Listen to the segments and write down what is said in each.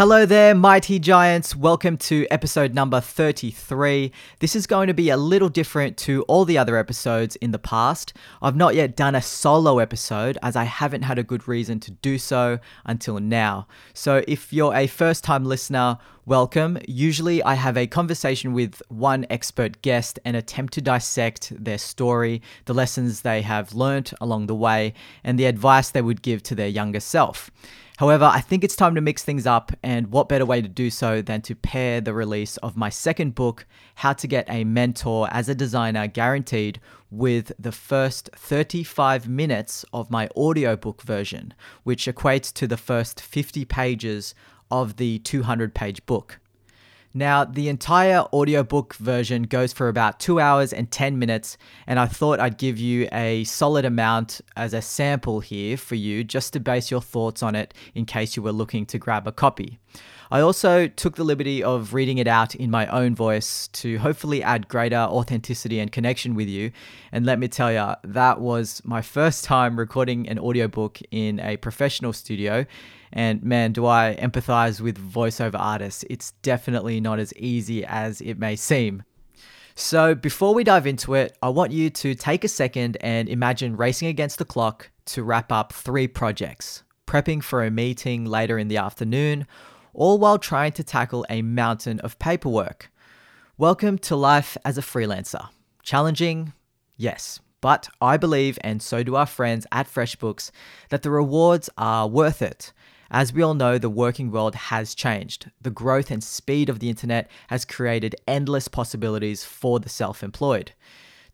Hello there, mighty giants. Welcome to episode number 33. This is going to be a little different to all the other episodes in the past. I've not yet done a solo episode as I haven't had a good reason to do so until now. So if you're a first time listener, welcome. Usually I have a conversation with one expert guest and attempt to dissect their story, the lessons they have learnt along the way, and the advice they would give to their younger self. However, I think it's time to mix things up, and what better way to do so than to pair the release of my second book, How to Get a Mentor as a Designer Guaranteed, with the first 35 minutes of my audiobook version, which equates to the first 50 pages of the 200 page book. Now, the entire audiobook version goes for about two hours and 10 minutes, and I thought I'd give you a solid amount as a sample here for you just to base your thoughts on it in case you were looking to grab a copy. I also took the liberty of reading it out in my own voice to hopefully add greater authenticity and connection with you. And let me tell you, that was my first time recording an audiobook in a professional studio. And man, do I empathize with voiceover artists. It's definitely not as easy as it may seem. So, before we dive into it, I want you to take a second and imagine racing against the clock to wrap up three projects, prepping for a meeting later in the afternoon, all while trying to tackle a mountain of paperwork. Welcome to life as a freelancer. Challenging? Yes. But I believe, and so do our friends at FreshBooks, that the rewards are worth it. As we all know, the working world has changed. The growth and speed of the internet has created endless possibilities for the self employed.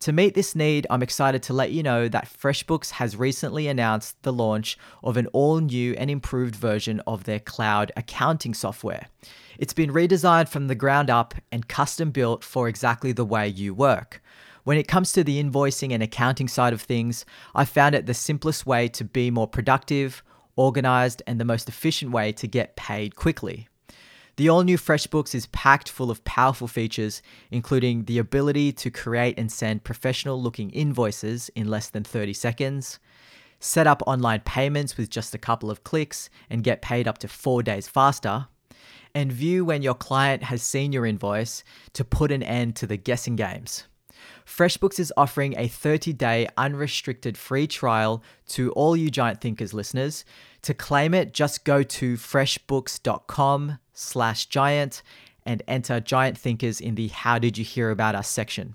To meet this need, I'm excited to let you know that FreshBooks has recently announced the launch of an all new and improved version of their cloud accounting software. It's been redesigned from the ground up and custom built for exactly the way you work. When it comes to the invoicing and accounting side of things, I found it the simplest way to be more productive, organized, and the most efficient way to get paid quickly. The all new FreshBooks is packed full of powerful features, including the ability to create and send professional looking invoices in less than 30 seconds, set up online payments with just a couple of clicks and get paid up to four days faster, and view when your client has seen your invoice to put an end to the guessing games. FreshBooks is offering a 30-day unrestricted free trial to all you Giant Thinkers listeners. To claim it, just go to freshbooks.com slash giant and enter Giant Thinkers in the How Did You Hear About Us section.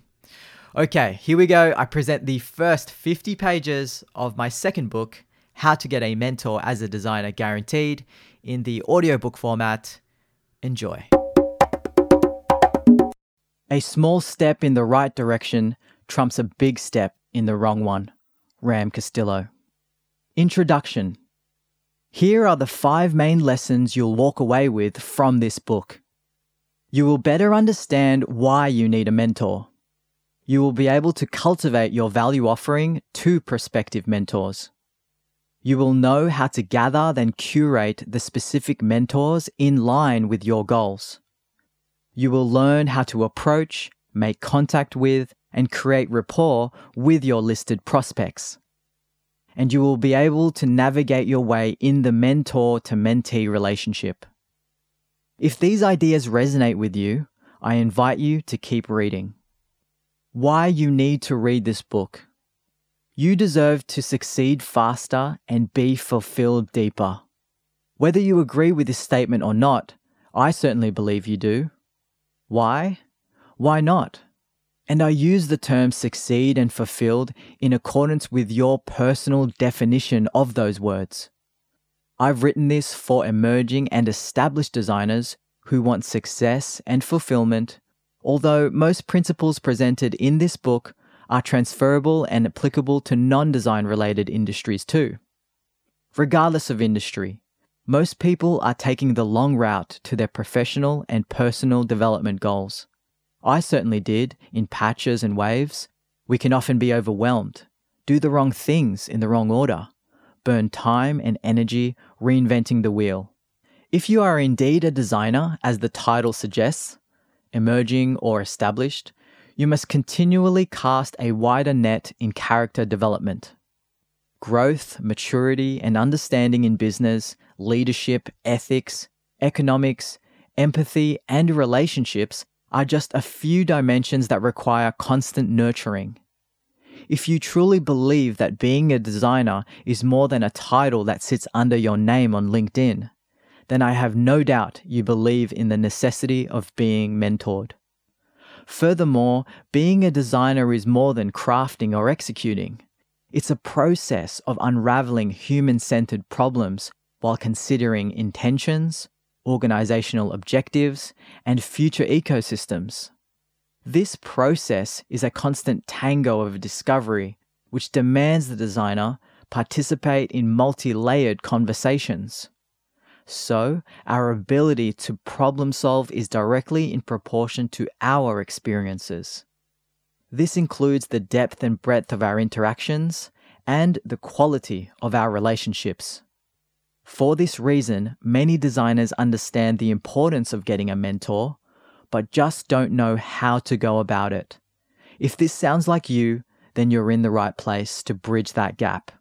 Okay, here we go. I present the first 50 pages of my second book, How to Get a Mentor as a Designer Guaranteed, in the audiobook format. Enjoy. A small step in the right direction trumps a big step in the wrong one. Ram Castillo. Introduction. Here are the five main lessons you'll walk away with from this book. You will better understand why you need a mentor. You will be able to cultivate your value offering to prospective mentors. You will know how to gather then curate the specific mentors in line with your goals. You will learn how to approach, make contact with, and create rapport with your listed prospects. And you will be able to navigate your way in the mentor to mentee relationship. If these ideas resonate with you, I invite you to keep reading. Why you need to read this book. You deserve to succeed faster and be fulfilled deeper. Whether you agree with this statement or not, I certainly believe you do. Why? Why not? And I use the term succeed and fulfilled in accordance with your personal definition of those words. I've written this for emerging and established designers who want success and fulfillment, although most principles presented in this book are transferable and applicable to non design related industries too. Regardless of industry, Most people are taking the long route to their professional and personal development goals. I certainly did, in patches and waves. We can often be overwhelmed, do the wrong things in the wrong order, burn time and energy reinventing the wheel. If you are indeed a designer, as the title suggests, emerging or established, you must continually cast a wider net in character development. Growth, maturity, and understanding in business, leadership, ethics, economics, empathy, and relationships are just a few dimensions that require constant nurturing. If you truly believe that being a designer is more than a title that sits under your name on LinkedIn, then I have no doubt you believe in the necessity of being mentored. Furthermore, being a designer is more than crafting or executing. It's a process of unraveling human centered problems while considering intentions, organizational objectives, and future ecosystems. This process is a constant tango of discovery, which demands the designer participate in multi layered conversations. So, our ability to problem solve is directly in proportion to our experiences. This includes the depth and breadth of our interactions and the quality of our relationships. For this reason, many designers understand the importance of getting a mentor, but just don't know how to go about it. If this sounds like you, then you're in the right place to bridge that gap.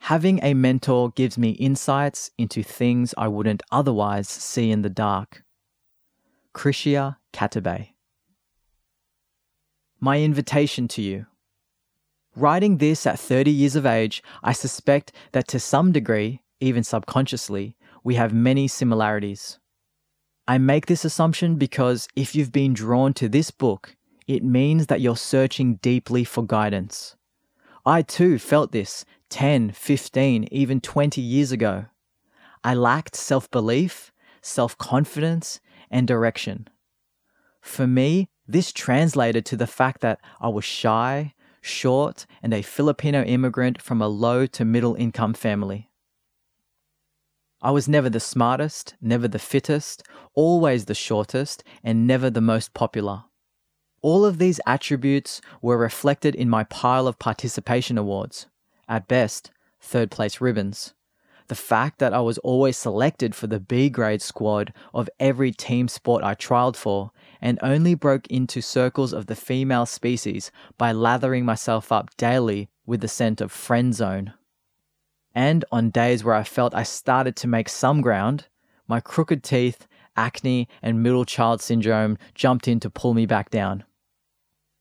Having a mentor gives me insights into things I wouldn't otherwise see in the dark. Krishia Katabe. My invitation to you. Writing this at 30 years of age, I suspect that to some degree, even subconsciously, we have many similarities. I make this assumption because if you've been drawn to this book, it means that you're searching deeply for guidance. I too felt this 10, 15, even 20 years ago. I lacked self belief, self confidence, and direction. For me, this translated to the fact that I was shy, short, and a Filipino immigrant from a low to middle income family. I was never the smartest, never the fittest, always the shortest, and never the most popular. All of these attributes were reflected in my pile of participation awards. At best, third place ribbons. The fact that I was always selected for the B grade squad of every team sport I trialed for, and only broke into circles of the female species by lathering myself up daily with the scent of friend zone. And on days where I felt I started to make some ground, my crooked teeth, acne, and middle child syndrome jumped in to pull me back down.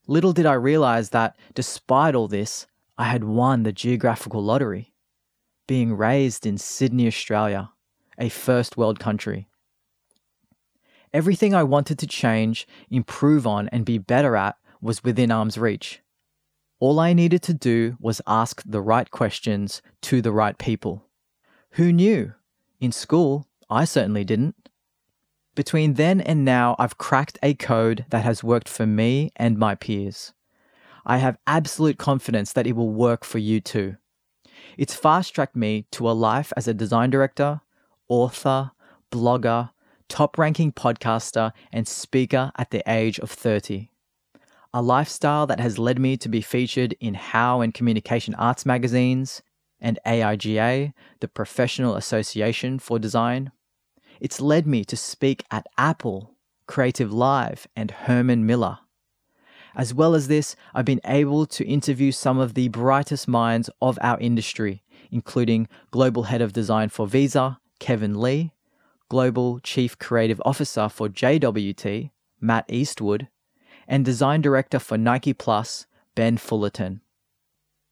Little did I realize that, despite all this, I had won the geographical lottery, being raised in Sydney, Australia, a first world country. Everything I wanted to change, improve on, and be better at was within arm's reach. All I needed to do was ask the right questions to the right people. Who knew? In school, I certainly didn't. Between then and now, I've cracked a code that has worked for me and my peers. I have absolute confidence that it will work for you too. It's fast tracked me to a life as a design director, author, blogger, top ranking podcaster, and speaker at the age of 30 a lifestyle that has led me to be featured in How and Communication Arts magazines and AIGA, the Professional Association for Design. It's led me to speak at Apple, Creative Live, and Herman Miller. As well as this, I've been able to interview some of the brightest minds of our industry, including Global Head of Design for Visa, Kevin Lee, Global Chief Creative Officer for JWT, Matt Eastwood, and design director for Nike Plus, Ben Fullerton.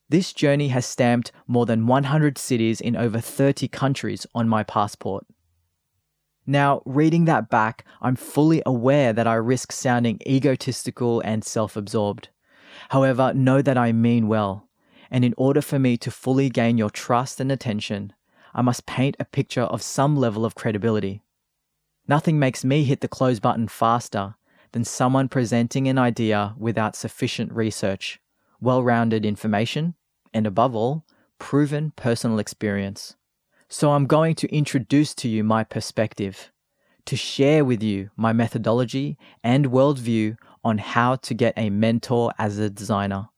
This journey has stamped more than 100 cities in over 30 countries on my passport. Now, reading that back, I'm fully aware that I risk sounding egotistical and self absorbed. However, know that I mean well, and in order for me to fully gain your trust and attention, I must paint a picture of some level of credibility. Nothing makes me hit the close button faster than someone presenting an idea without sufficient research, well rounded information, and above all, proven personal experience. So I'm going to introduce to you my perspective, to share with you my methodology and worldview on how to get a mentor as a designer.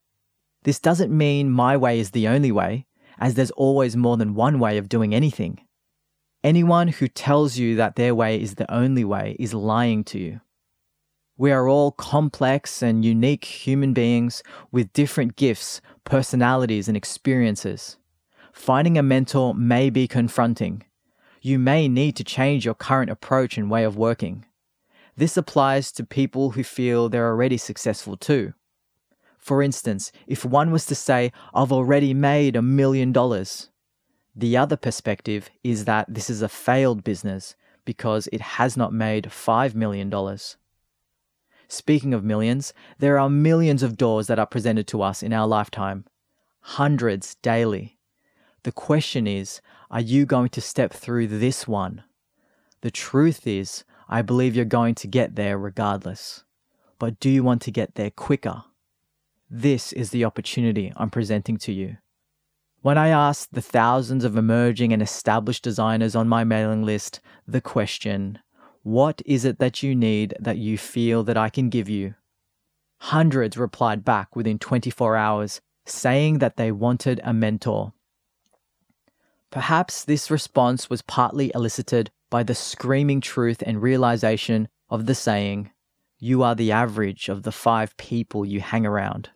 This doesn't mean my way is the only way, as there's always more than one way of doing anything. Anyone who tells you that their way is the only way is lying to you. We are all complex and unique human beings with different gifts, personalities, and experiences. Finding a mentor may be confronting. You may need to change your current approach and way of working. This applies to people who feel they're already successful too. For instance, if one was to say, I've already made a million dollars, the other perspective is that this is a failed business because it has not made $5 million. Speaking of millions, there are millions of doors that are presented to us in our lifetime, hundreds daily. The question is, are you going to step through this one? The truth is, I believe you're going to get there regardless. But do you want to get there quicker? This is the opportunity I'm presenting to you. When I asked the thousands of emerging and established designers on my mailing list the question, What is it that you need that you feel that I can give you? Hundreds replied back within 24 hours, saying that they wanted a mentor. Perhaps this response was partly elicited by the screaming truth and realization of the saying, You are the average of the five people you hang around.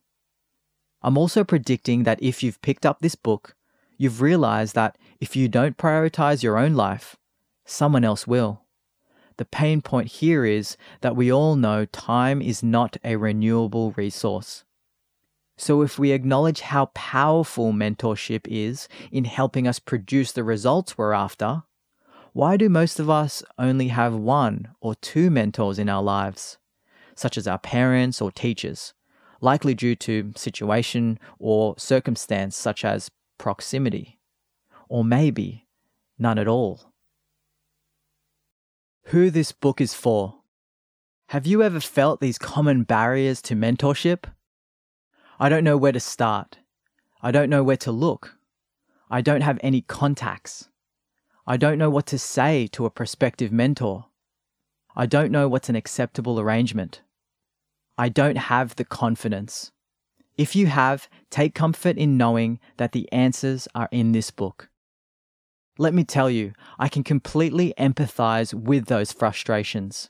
I'm also predicting that if you've picked up this book, you've realized that if you don't prioritize your own life, someone else will. The pain point here is that we all know time is not a renewable resource. So, if we acknowledge how powerful mentorship is in helping us produce the results we're after, why do most of us only have one or two mentors in our lives, such as our parents or teachers? likely due to situation or circumstance such as proximity, or maybe none at all. Who this book is for. Have you ever felt these common barriers to mentorship? I don't know where to start. I don't know where to look. I don't have any contacts. I don't know what to say to a prospective mentor. I don't know what's an acceptable arrangement. I don't have the confidence. If you have, take comfort in knowing that the answers are in this book. Let me tell you, I can completely empathize with those frustrations.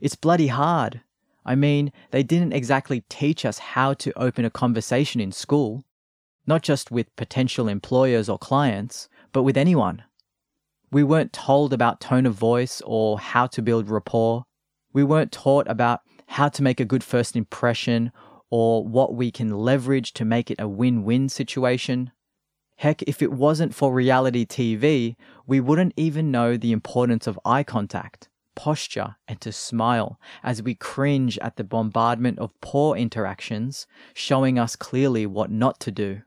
It's bloody hard. I mean, they didn't exactly teach us how to open a conversation in school, not just with potential employers or clients, but with anyone. We weren't told about tone of voice or how to build rapport. We weren't taught about how to make a good first impression, or what we can leverage to make it a win win situation. Heck, if it wasn't for reality TV, we wouldn't even know the importance of eye contact, posture, and to smile as we cringe at the bombardment of poor interactions, showing us clearly what not to do.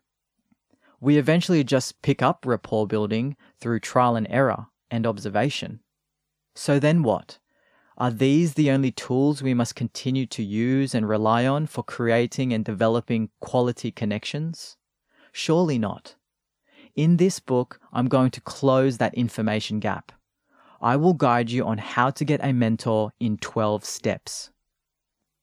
We eventually just pick up rapport building through trial and error and observation. So then what? Are these the only tools we must continue to use and rely on for creating and developing quality connections? Surely not. In this book, I'm going to close that information gap. I will guide you on how to get a mentor in 12 steps.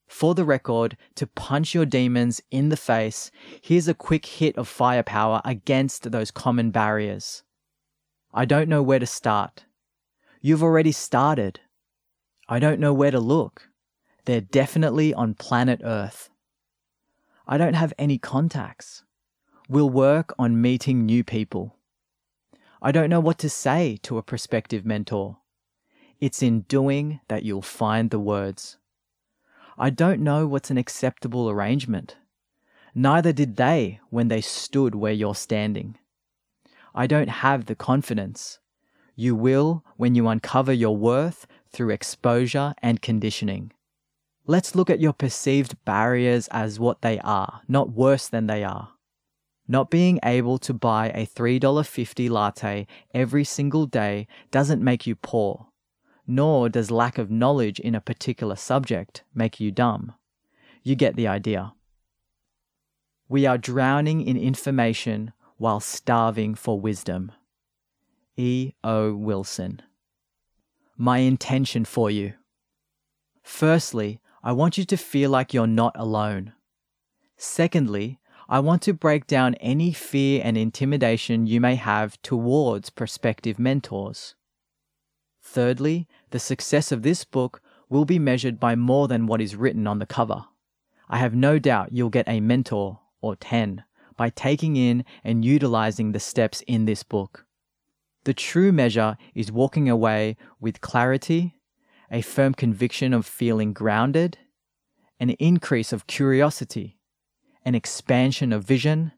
For the record, to punch your demons in the face, here's a quick hit of firepower against those common barriers. I don't know where to start. You've already started. I don't know where to look. They're definitely on planet Earth. I don't have any contacts. We'll work on meeting new people. I don't know what to say to a prospective mentor. It's in doing that you'll find the words. I don't know what's an acceptable arrangement. Neither did they when they stood where you're standing. I don't have the confidence. You will when you uncover your worth through exposure and conditioning. Let's look at your perceived barriers as what they are, not worse than they are. Not being able to buy a $3.50 latte every single day doesn't make you poor, nor does lack of knowledge in a particular subject make you dumb. You get the idea. We are drowning in information while starving for wisdom. E. O. Wilson. My intention for you. Firstly, I want you to feel like you're not alone. Secondly, I want to break down any fear and intimidation you may have towards prospective mentors. Thirdly, the success of this book will be measured by more than what is written on the cover. I have no doubt you'll get a mentor or 10 by taking in and utilizing the steps in this book. The true measure is walking away with clarity, a firm conviction of feeling grounded, an increase of curiosity, an expansion of vision,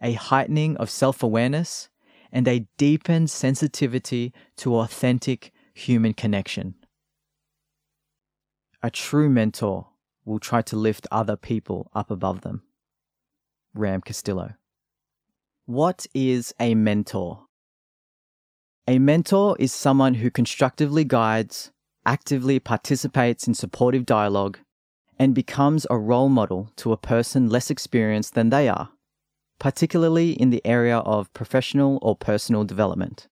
a heightening of self awareness, and a deepened sensitivity to authentic human connection. A true mentor will try to lift other people up above them. Ram Castillo. What is a mentor? A mentor is someone who constructively guides, actively participates in supportive dialogue, and becomes a role model to a person less experienced than they are, particularly in the area of professional or personal development.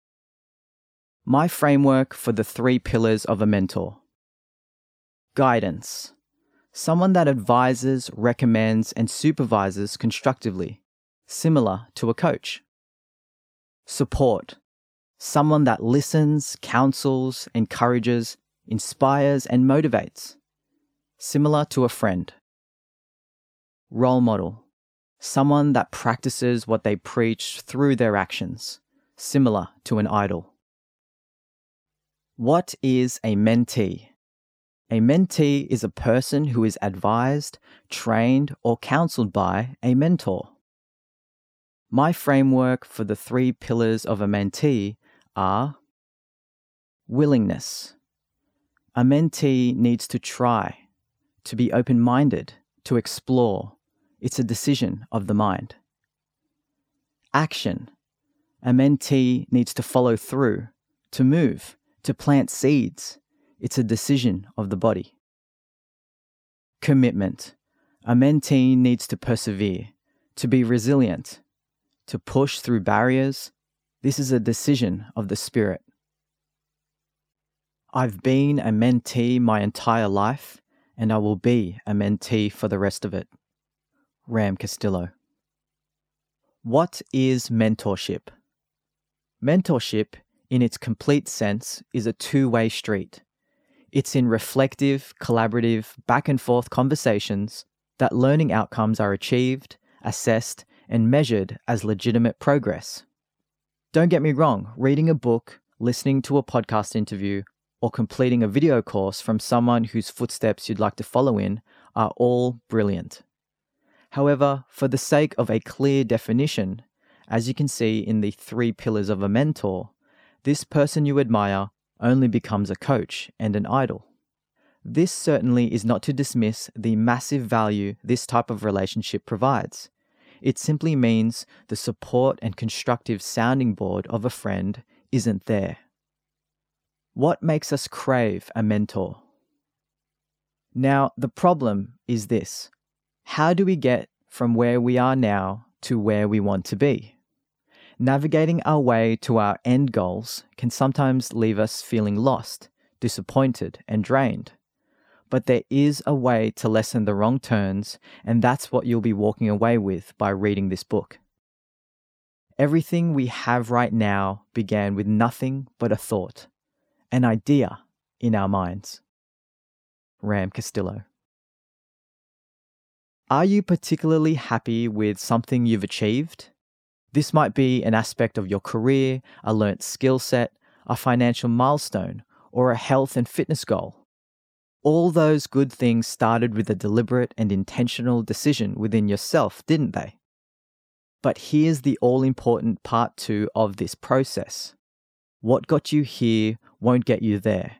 My framework for the three pillars of a mentor guidance, someone that advises, recommends, and supervises constructively, similar to a coach. Support, someone that listens, counsels, encourages, inspires, and motivates, similar to a friend. Role model, someone that practices what they preach through their actions, similar to an idol. What is a mentee? A mentee is a person who is advised, trained, or counseled by a mentor. My framework for the three pillars of a mentee are willingness. A mentee needs to try, to be open minded, to explore. It's a decision of the mind. Action. A mentee needs to follow through, to move, to plant seeds. It's a decision of the body. Commitment. A mentee needs to persevere, to be resilient, to push through barriers. This is a decision of the spirit. I've been a mentee my entire life, and I will be a mentee for the rest of it. Ram Castillo. What is mentorship? Mentorship, in its complete sense, is a two way street. It's in reflective, collaborative, back and forth conversations that learning outcomes are achieved, assessed, and measured as legitimate progress. Don't get me wrong, reading a book, listening to a podcast interview, or completing a video course from someone whose footsteps you'd like to follow in are all brilliant. However, for the sake of a clear definition, as you can see in the three pillars of a mentor, this person you admire only becomes a coach and an idol. This certainly is not to dismiss the massive value this type of relationship provides. It simply means the support and constructive sounding board of a friend isn't there. What makes us crave a mentor? Now, the problem is this how do we get from where we are now to where we want to be? Navigating our way to our end goals can sometimes leave us feeling lost, disappointed, and drained. But there is a way to lessen the wrong turns, and that's what you'll be walking away with by reading this book. Everything we have right now began with nothing but a thought, an idea in our minds. Ram Castillo. Are you particularly happy with something you've achieved? This might be an aspect of your career, a learnt skill set, a financial milestone, or a health and fitness goal. All those good things started with a deliberate and intentional decision within yourself, didn't they? But here's the all important part two of this process. What got you here won't get you there.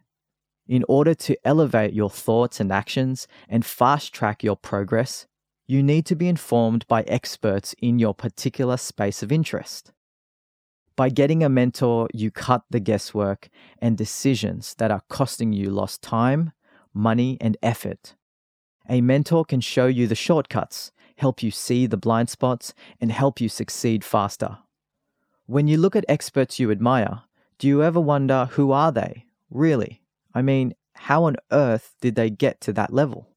In order to elevate your thoughts and actions and fast track your progress, you need to be informed by experts in your particular space of interest. By getting a mentor, you cut the guesswork and decisions that are costing you lost time, money, and effort. A mentor can show you the shortcuts, help you see the blind spots, and help you succeed faster. When you look at experts you admire, Do you ever wonder who are they, really? I mean, how on earth did they get to that level?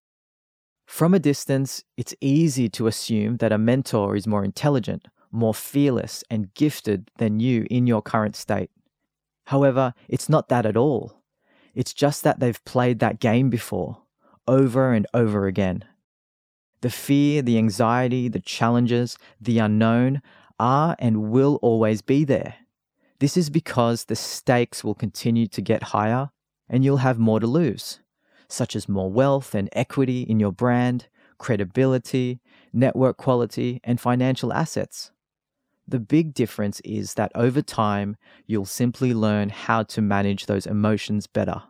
From a distance, it's easy to assume that a mentor is more intelligent, more fearless, and gifted than you in your current state. However, it's not that at all. It's just that they've played that game before, over and over again. The fear, the anxiety, the challenges, the unknown are and will always be there. This is because the stakes will continue to get higher and you'll have more to lose, such as more wealth and equity in your brand, credibility, network quality, and financial assets. The big difference is that over time, you'll simply learn how to manage those emotions better.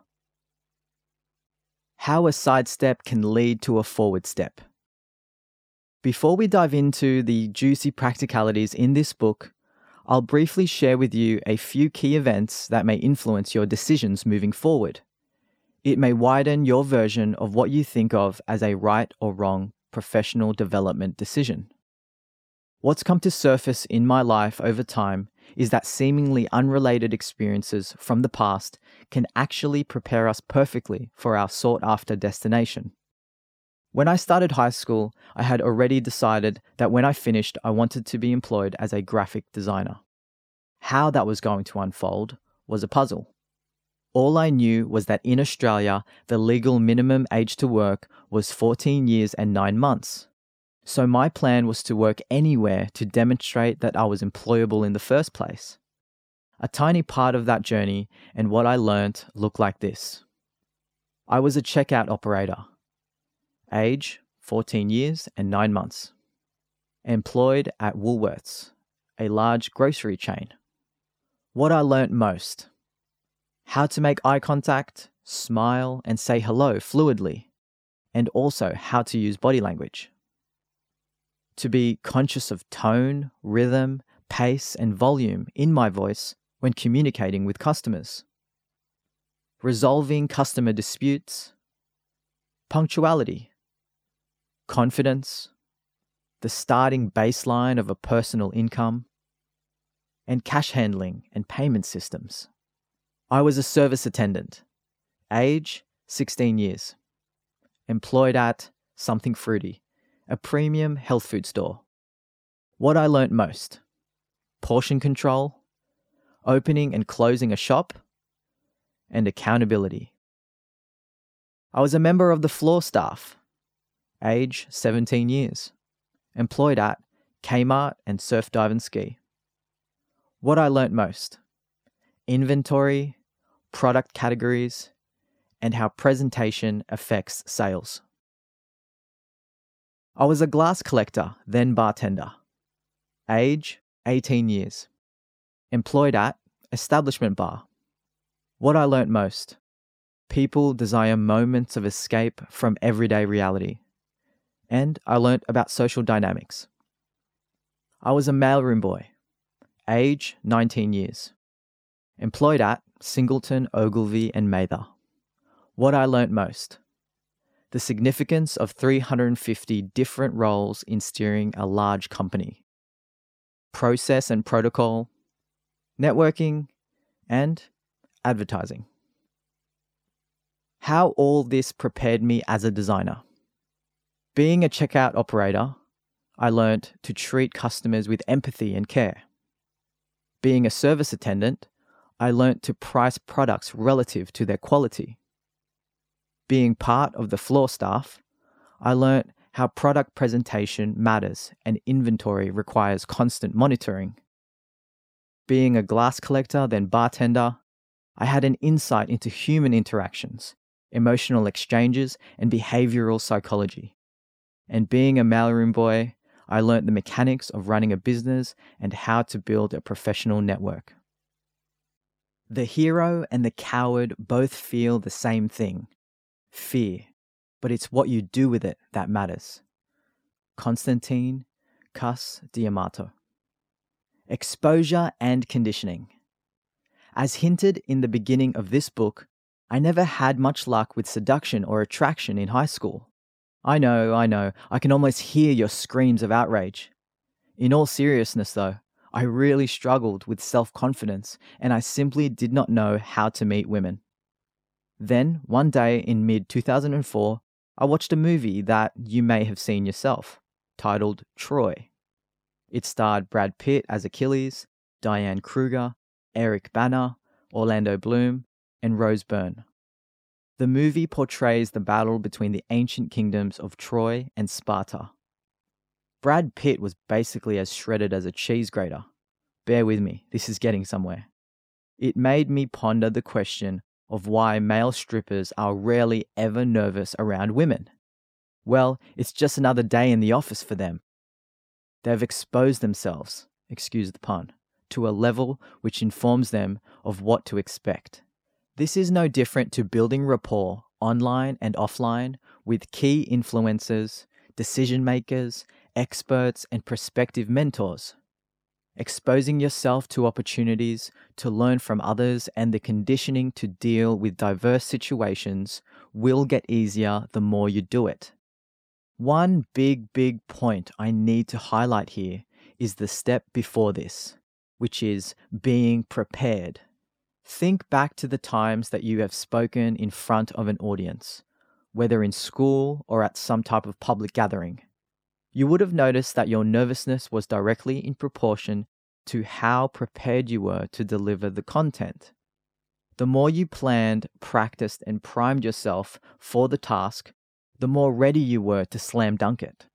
How a sidestep can lead to a forward step. Before we dive into the juicy practicalities in this book, I'll briefly share with you a few key events that may influence your decisions moving forward. It may widen your version of what you think of as a right or wrong professional development decision. What's come to surface in my life over time is that seemingly unrelated experiences from the past can actually prepare us perfectly for our sought after destination. When I started high school, I had already decided that when I finished, I wanted to be employed as a graphic designer. How that was going to unfold was a puzzle. All I knew was that in Australia, the legal minimum age to work was 14 years and 9 months. So my plan was to work anywhere to demonstrate that I was employable in the first place. A tiny part of that journey and what I learnt looked like this. I was a checkout operator. Age 14 years and 9 months. Employed at Woolworths, a large grocery chain. What I learnt most how to make eye contact, smile, and say hello fluidly, and also how to use body language. To be conscious of tone, rhythm, pace, and volume in my voice when communicating with customers. Resolving customer disputes, punctuality, confidence, the starting baseline of a personal income, and cash handling and payment systems. I was a service attendant, age 16 years, employed at Something Fruity, a premium health food store. What I learnt most portion control, opening and closing a shop, and accountability. I was a member of the floor staff age 17 years, employed at Kmart and Surf Dive and Ski. What I learnt most inventory, product categories, and how presentation affects sales. I was a glass collector, then bartender. Age 18 years. Employed at Establishment Bar. What I learnt most people desire moments of escape from everyday reality and I learnt about social dynamics. I was a mailroom boy, age 19 years, employed at Singleton, Ogilvy, and Mather. What I learnt most the significance of 350 different roles in steering a large company, process and protocol, networking, and advertising. How all this prepared me as a designer. Being a checkout operator, I learnt to treat customers with empathy and care. Being a service attendant, I learnt to price products relative to their quality. Being part of the floor staff, I learnt how product presentation matters and inventory requires constant monitoring. Being a glass collector, then bartender, I had an insight into human interactions, emotional exchanges, and behavioral psychology. And being a mailroom boy, I learnt the mechanics of running a business and how to build a professional network. The hero and the coward both feel the same thing fear, but it's what you do with it that matters. Constantine Cus D'Amato. Exposure and conditioning. As hinted in the beginning of this book, I never had much luck with seduction or attraction in high school. I know, I know, I can almost hear your screams of outrage. In all seriousness, though, I really struggled with self confidence and I simply did not know how to meet women. Then, one day in mid 2004, I watched a movie that you may have seen yourself, titled Troy. It starred Brad Pitt as Achilles, Diane Kruger, Eric Bana, Orlando Bloom, and Rose Byrne. The movie portrays the battle between the ancient kingdoms of Troy and Sparta. Brad Pitt was basically as shredded as a cheese grater. Bear with me, this is getting somewhere. It made me ponder the question of why male strippers are rarely ever nervous around women. Well, it's just another day in the office for them. They've exposed themselves, excuse the pun, to a level which informs them of what to expect. This is no different to building rapport online and offline with key influencers, decision makers, experts, and prospective mentors. Exposing yourself to opportunities to learn from others and the conditioning to deal with diverse situations will get easier the more you do it. One big, big point I need to highlight here is the step before this, which is being prepared. Think back to the times that you have spoken in front of an audience, whether in school or at some type of public gathering you would have noticed that your nervousness was directly in proportion to how prepared you were to deliver the content. The more you planned, practiced, and primed yourself for the task, the more ready you were to slam dunk it.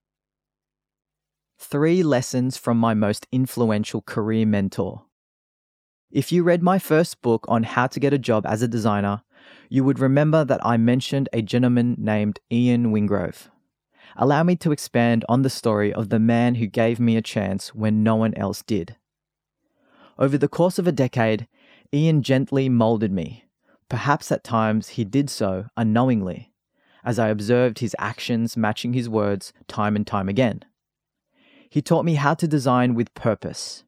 Three lessons from my most influential career mentor. If you read my first book on how to get a job as a designer, you would remember that I mentioned a gentleman named Ian Wingrove allow me to expand on the story of the man who gave me a chance when no one else did. Over the course of a decade, Ian gently molded me. Perhaps at times he did so unknowingly, as I observed his actions matching his words time and time again. He taught me how to design with purpose.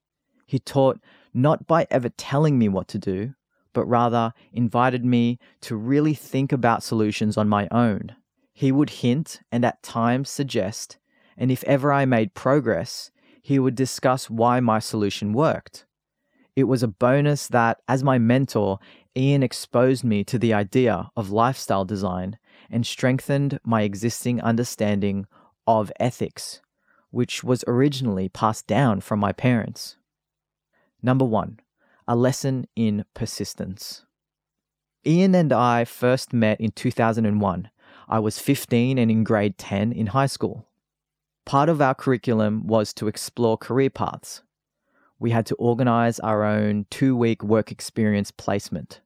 He taught not by ever telling me what to do, but rather invited me to really think about solutions on my own he would hint and at times suggest, and if ever I made progress, he would discuss why my solution worked. It was a bonus that, as my mentor, Ian exposed me to the idea of lifestyle design and strengthened my existing understanding of ethics, which was originally passed down from my parents. Number one, a lesson in persistence. Ian and I first met in 2001 I was 15 and in grade 10 in high school. Part of our curriculum was to explore career paths. We had to organize our own two week work experience placement.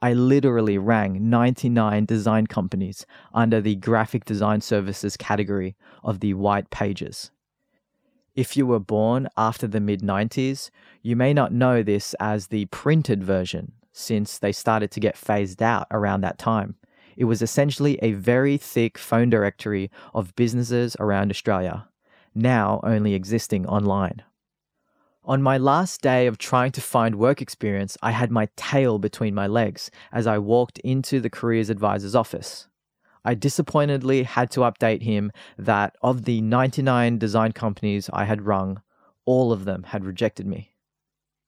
I literally rang 99 design companies under the graphic design services category of the white pages. If you were born after the mid 90s, you may not know this as the printed version, since they started to get phased out around that time. It was essentially a very thick phone directory of businesses around Australia, now only existing online. On my last day of trying to find work experience, I had my tail between my legs as I walked into the careers advisor's office. I disappointedly had to update him that of the 99 design companies I had rung, all of them had rejected me.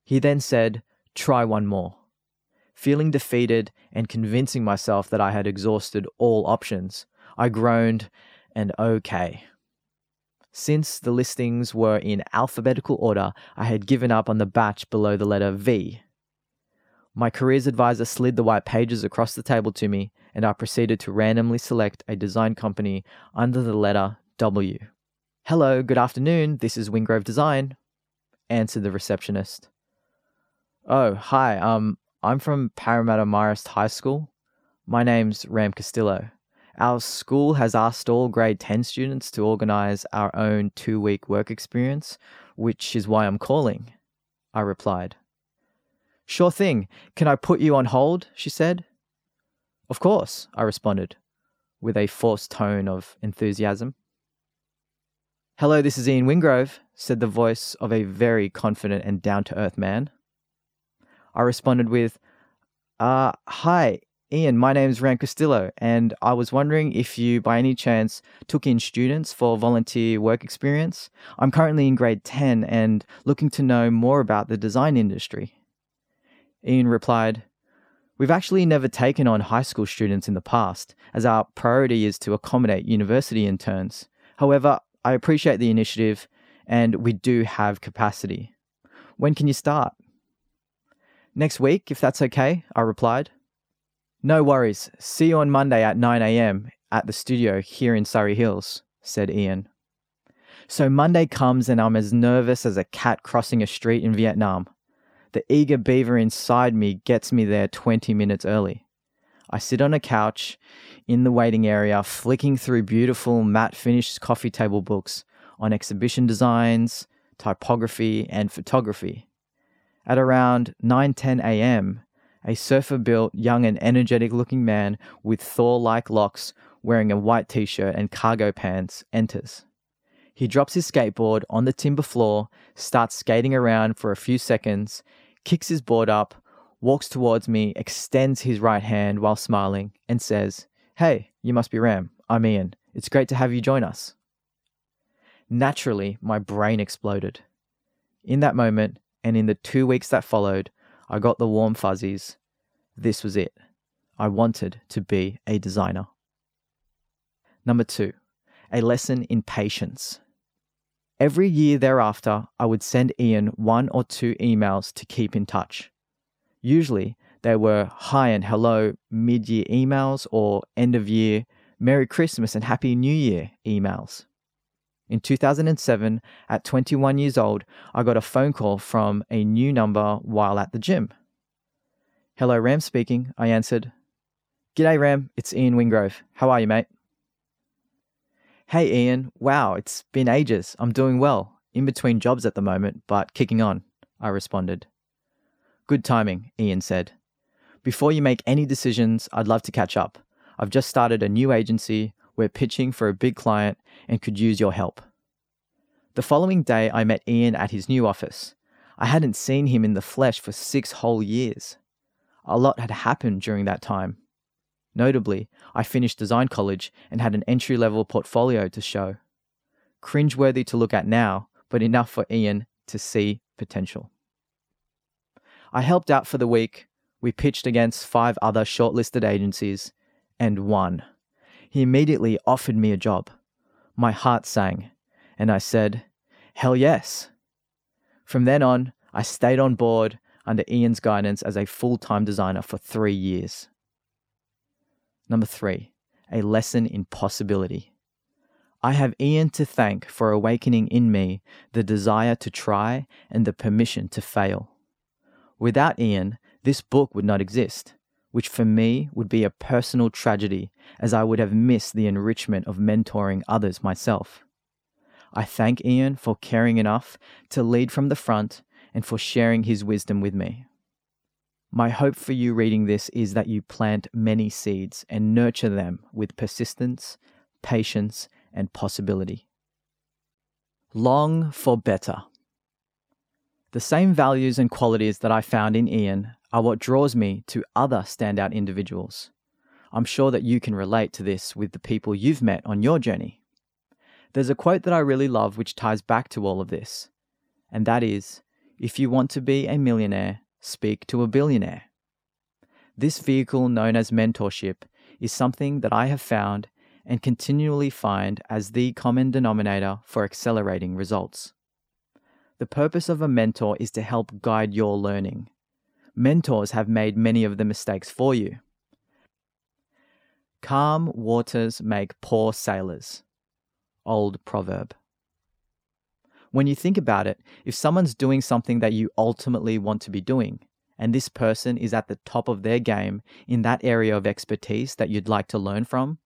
He then said, Try one more. Feeling defeated and convincing myself that I had exhausted all options, I groaned and okay. Since the listings were in alphabetical order, I had given up on the batch below the letter V. My careers advisor slid the white pages across the table to me, and I proceeded to randomly select a design company under the letter W. Hello, good afternoon, this is Wingrove Design, answered the receptionist. Oh, hi, um, I'm from Parramatta Marist High School. My name's Ram Castillo. Our school has asked all grade 10 students to organize our own two week work experience, which is why I'm calling, I replied. Sure thing. Can I put you on hold? she said. Of course, I responded, with a forced tone of enthusiasm. Hello, this is Ian Wingrove, said the voice of a very confident and down to earth man. I responded with, uh, Hi, Ian, my name is Ram Castillo, and I was wondering if you, by any chance, took in students for volunteer work experience. I'm currently in grade 10 and looking to know more about the design industry. Ian replied, We've actually never taken on high school students in the past, as our priority is to accommodate university interns. However, I appreciate the initiative, and we do have capacity. When can you start? Next week, if that's okay, I replied. No worries. See you on Monday at 9am at the studio here in Surry Hills, said Ian. So Monday comes and I'm as nervous as a cat crossing a street in Vietnam. The eager beaver inside me gets me there 20 minutes early. I sit on a couch in the waiting area, flicking through beautiful matte finished coffee table books on exhibition designs, typography, and photography. At around 9:10 a.m., a surfer built, young, and energetic looking man with Thor like locks wearing a white t shirt and cargo pants enters. He drops his skateboard on the timber floor, starts skating around for a few seconds, kicks his board up, walks towards me, extends his right hand while smiling, and says, Hey, you must be Ram. I'm Ian. It's great to have you join us. Naturally, my brain exploded. In that moment, and in the two weeks that followed, I got the warm fuzzies. This was it. I wanted to be a designer. Number two, a lesson in patience. Every year thereafter, I would send Ian one or two emails to keep in touch. Usually, they were hi and hello mid year emails or end of year Merry Christmas and Happy New Year emails. In 2007, at 21 years old, I got a phone call from a new number while at the gym. Hello, Ram speaking, I answered. G'day, Ram, it's Ian Wingrove. How are you, mate? Hey, Ian, wow, it's been ages. I'm doing well. In between jobs at the moment, but kicking on, I responded. Good timing, Ian said. Before you make any decisions, I'd love to catch up. I've just started a new agency we're pitching for a big client and could use your help. The following day, I met Ian at his new office. I hadn't seen him in the flesh for six whole years. A lot had happened during that time. Notably, I finished design college and had an entry level portfolio to show. Cringeworthy to look at now, but enough for Ian to see potential. I helped out for the week. We pitched against five other shortlisted agencies and won. He immediately offered me a job. My heart sang, and I said, Hell yes. From then on, I stayed on board under Ian's guidance as a full time designer for three years. Number three, a lesson in possibility. I have Ian to thank for awakening in me the desire to try and the permission to fail. Without Ian, this book would not exist which for me would be a personal tragedy as I would have missed the enrichment of mentoring others myself. I thank Ian for caring enough to lead from the front and for sharing his wisdom with me. My hope for you reading this is that you plant many seeds and nurture them with persistence, patience, and possibility. Long for better. The same values and qualities that I found in Ian are what draws me to other standout individuals. I'm sure that you can relate to this with the people you've met on your journey. There's a quote that I really love which ties back to all of this, and that is If you want to be a millionaire, speak to a billionaire. This vehicle, known as mentorship, is something that I have found and continually find as the common denominator for accelerating results. The purpose of a mentor is to help guide your learning Mentors have made many of the mistakes for you. Calm waters make poor sailors. Old proverb. When you think about it, if someone's doing something that you ultimately want to be doing, and this person is at the top of their game in that area of expertise that you'd like to learn from,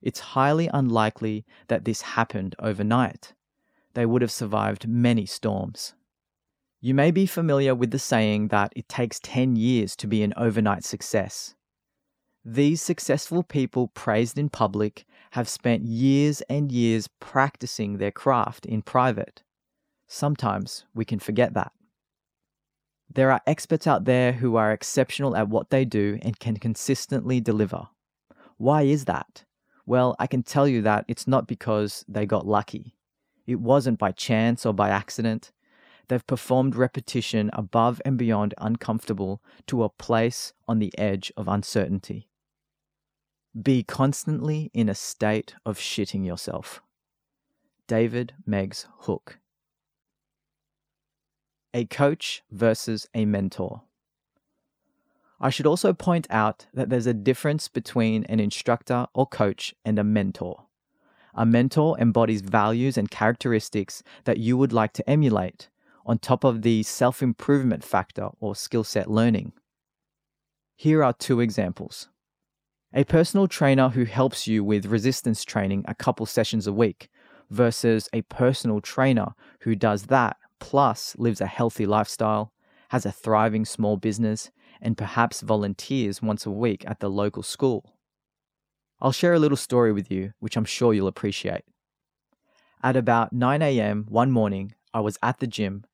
it's highly unlikely that this happened overnight. They would have survived many storms. You may be familiar with the saying that it takes 10 years to be an overnight success. These successful people praised in public have spent years and years practicing their craft in private. Sometimes we can forget that. There are experts out there who are exceptional at what they do and can consistently deliver. Why is that? Well, I can tell you that it's not because they got lucky. It wasn't by chance or by accident. They've performed repetition above and beyond uncomfortable to a place on the edge of uncertainty. Be constantly in a state of shitting yourself. David Meggs Hook. A coach versus a mentor. I should also point out that there's a difference between an instructor or coach and a mentor. A mentor embodies values and characteristics that you would like to emulate, on top of the self improvement factor or skill set learning. Here are two examples. A personal trainer who helps you with resistance training a couple sessions a week versus a personal trainer who does that plus lives a healthy lifestyle, has a thriving small business, and perhaps volunteers once a week at the local school. I'll share a little story with you, which I'm sure you'll appreciate. At about 9 a.m. one morning, I was at the gym,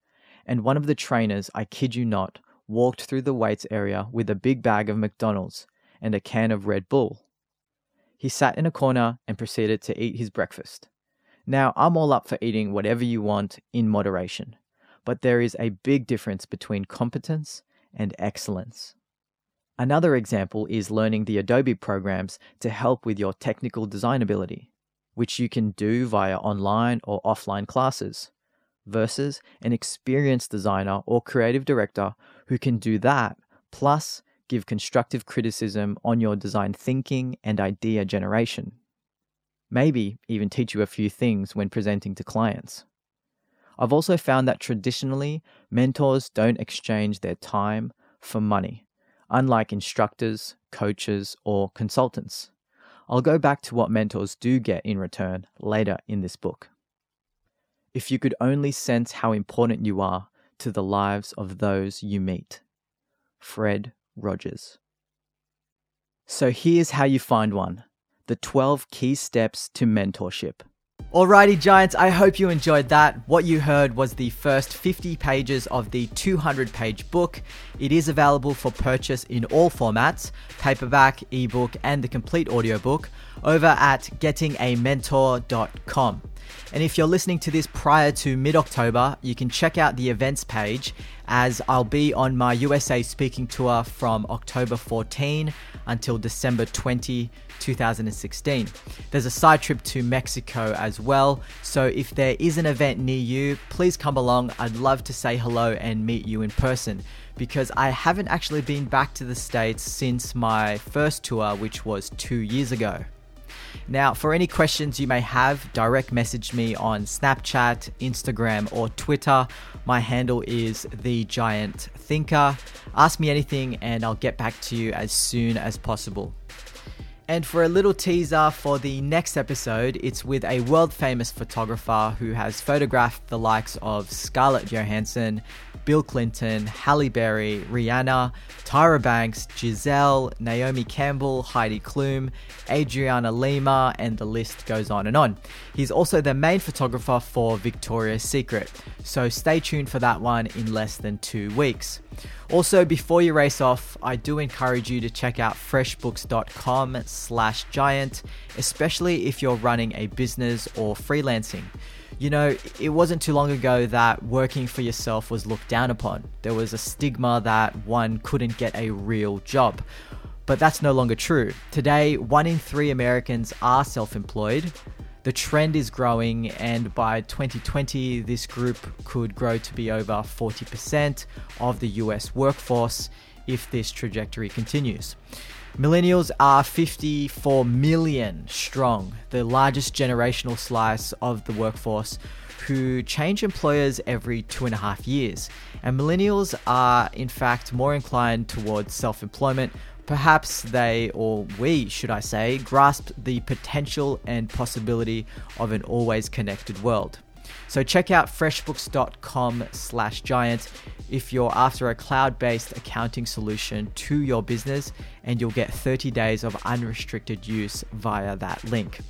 and one of the trainers, I kid you not, walked through the weights area with a big bag of McDonald's and a can of Red Bull. He sat in a corner and proceeded to eat his breakfast. Now, I'm all up for eating whatever you want in moderation, but there is a big difference between competence and excellence. Another example is learning the Adobe programs to help with your technical design ability, which you can do via online or offline classes, versus an experienced designer or creative director who can do that plus give constructive criticism on your design thinking and idea generation. Maybe even teach you a few things when presenting to clients. I've also found that traditionally, mentors don't exchange their time for money, unlike instructors, coaches, or consultants. I'll go back to what mentors do get in return later in this book. If you could only sense how important you are to the lives of those you meet. Fred Rogers. So here's how you find one the 12 key steps to mentorship. Alrighty, Giants, I hope you enjoyed that. What you heard was the first 50 pages of the 200 page book. It is available for purchase in all formats paperback, ebook, and the complete audiobook over at gettingamentor.com. And if you're listening to this prior to mid October, you can check out the events page as I'll be on my USA speaking tour from October 14 until December 20, 2016. There's a side trip to Mexico as well, so if there is an event near you, please come along. I'd love to say hello and meet you in person because I haven't actually been back to the States since my first tour, which was two years ago. Now, for any questions you may have, direct message me on Snapchat, Instagram, or Twitter. My handle is the Giant Thinker. Ask me anything, and I'll get back to you as soon as possible. And for a little teaser for the next episode, it's with a world famous photographer who has photographed the likes of Scarlett Johansson, Bill Clinton, Halle Berry, Rihanna, Tyra Banks, Gisele, Naomi Campbell, Heidi Klum, Adriana Lima, and the list goes on and on. He's also the main photographer for Victoria's Secret, so stay tuned for that one in less than two weeks. Also, before you race off, I do encourage you to check out freshbooks.com slash giant, especially if you're running a business or freelancing. You know, it wasn't too long ago that working for yourself was looked down upon. There was a stigma that one couldn't get a real job. But that's no longer true. Today, one in three Americans are self employed. The trend is growing, and by 2020, this group could grow to be over 40% of the US workforce if this trajectory continues. Millennials are 54 million strong, the largest generational slice of the workforce who change employers every two and a half years. And millennials are, in fact, more inclined towards self employment. Perhaps they, or we, should I say, grasp the potential and possibility of an always connected world. So check out freshbooks.com slash giant if you're after a cloud-based accounting solution to your business and you'll get 30 days of unrestricted use via that link.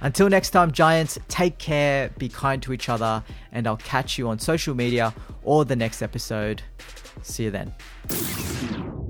Until next time, Giants, take care, be kind to each other, and I'll catch you on social media or the next episode. See you then.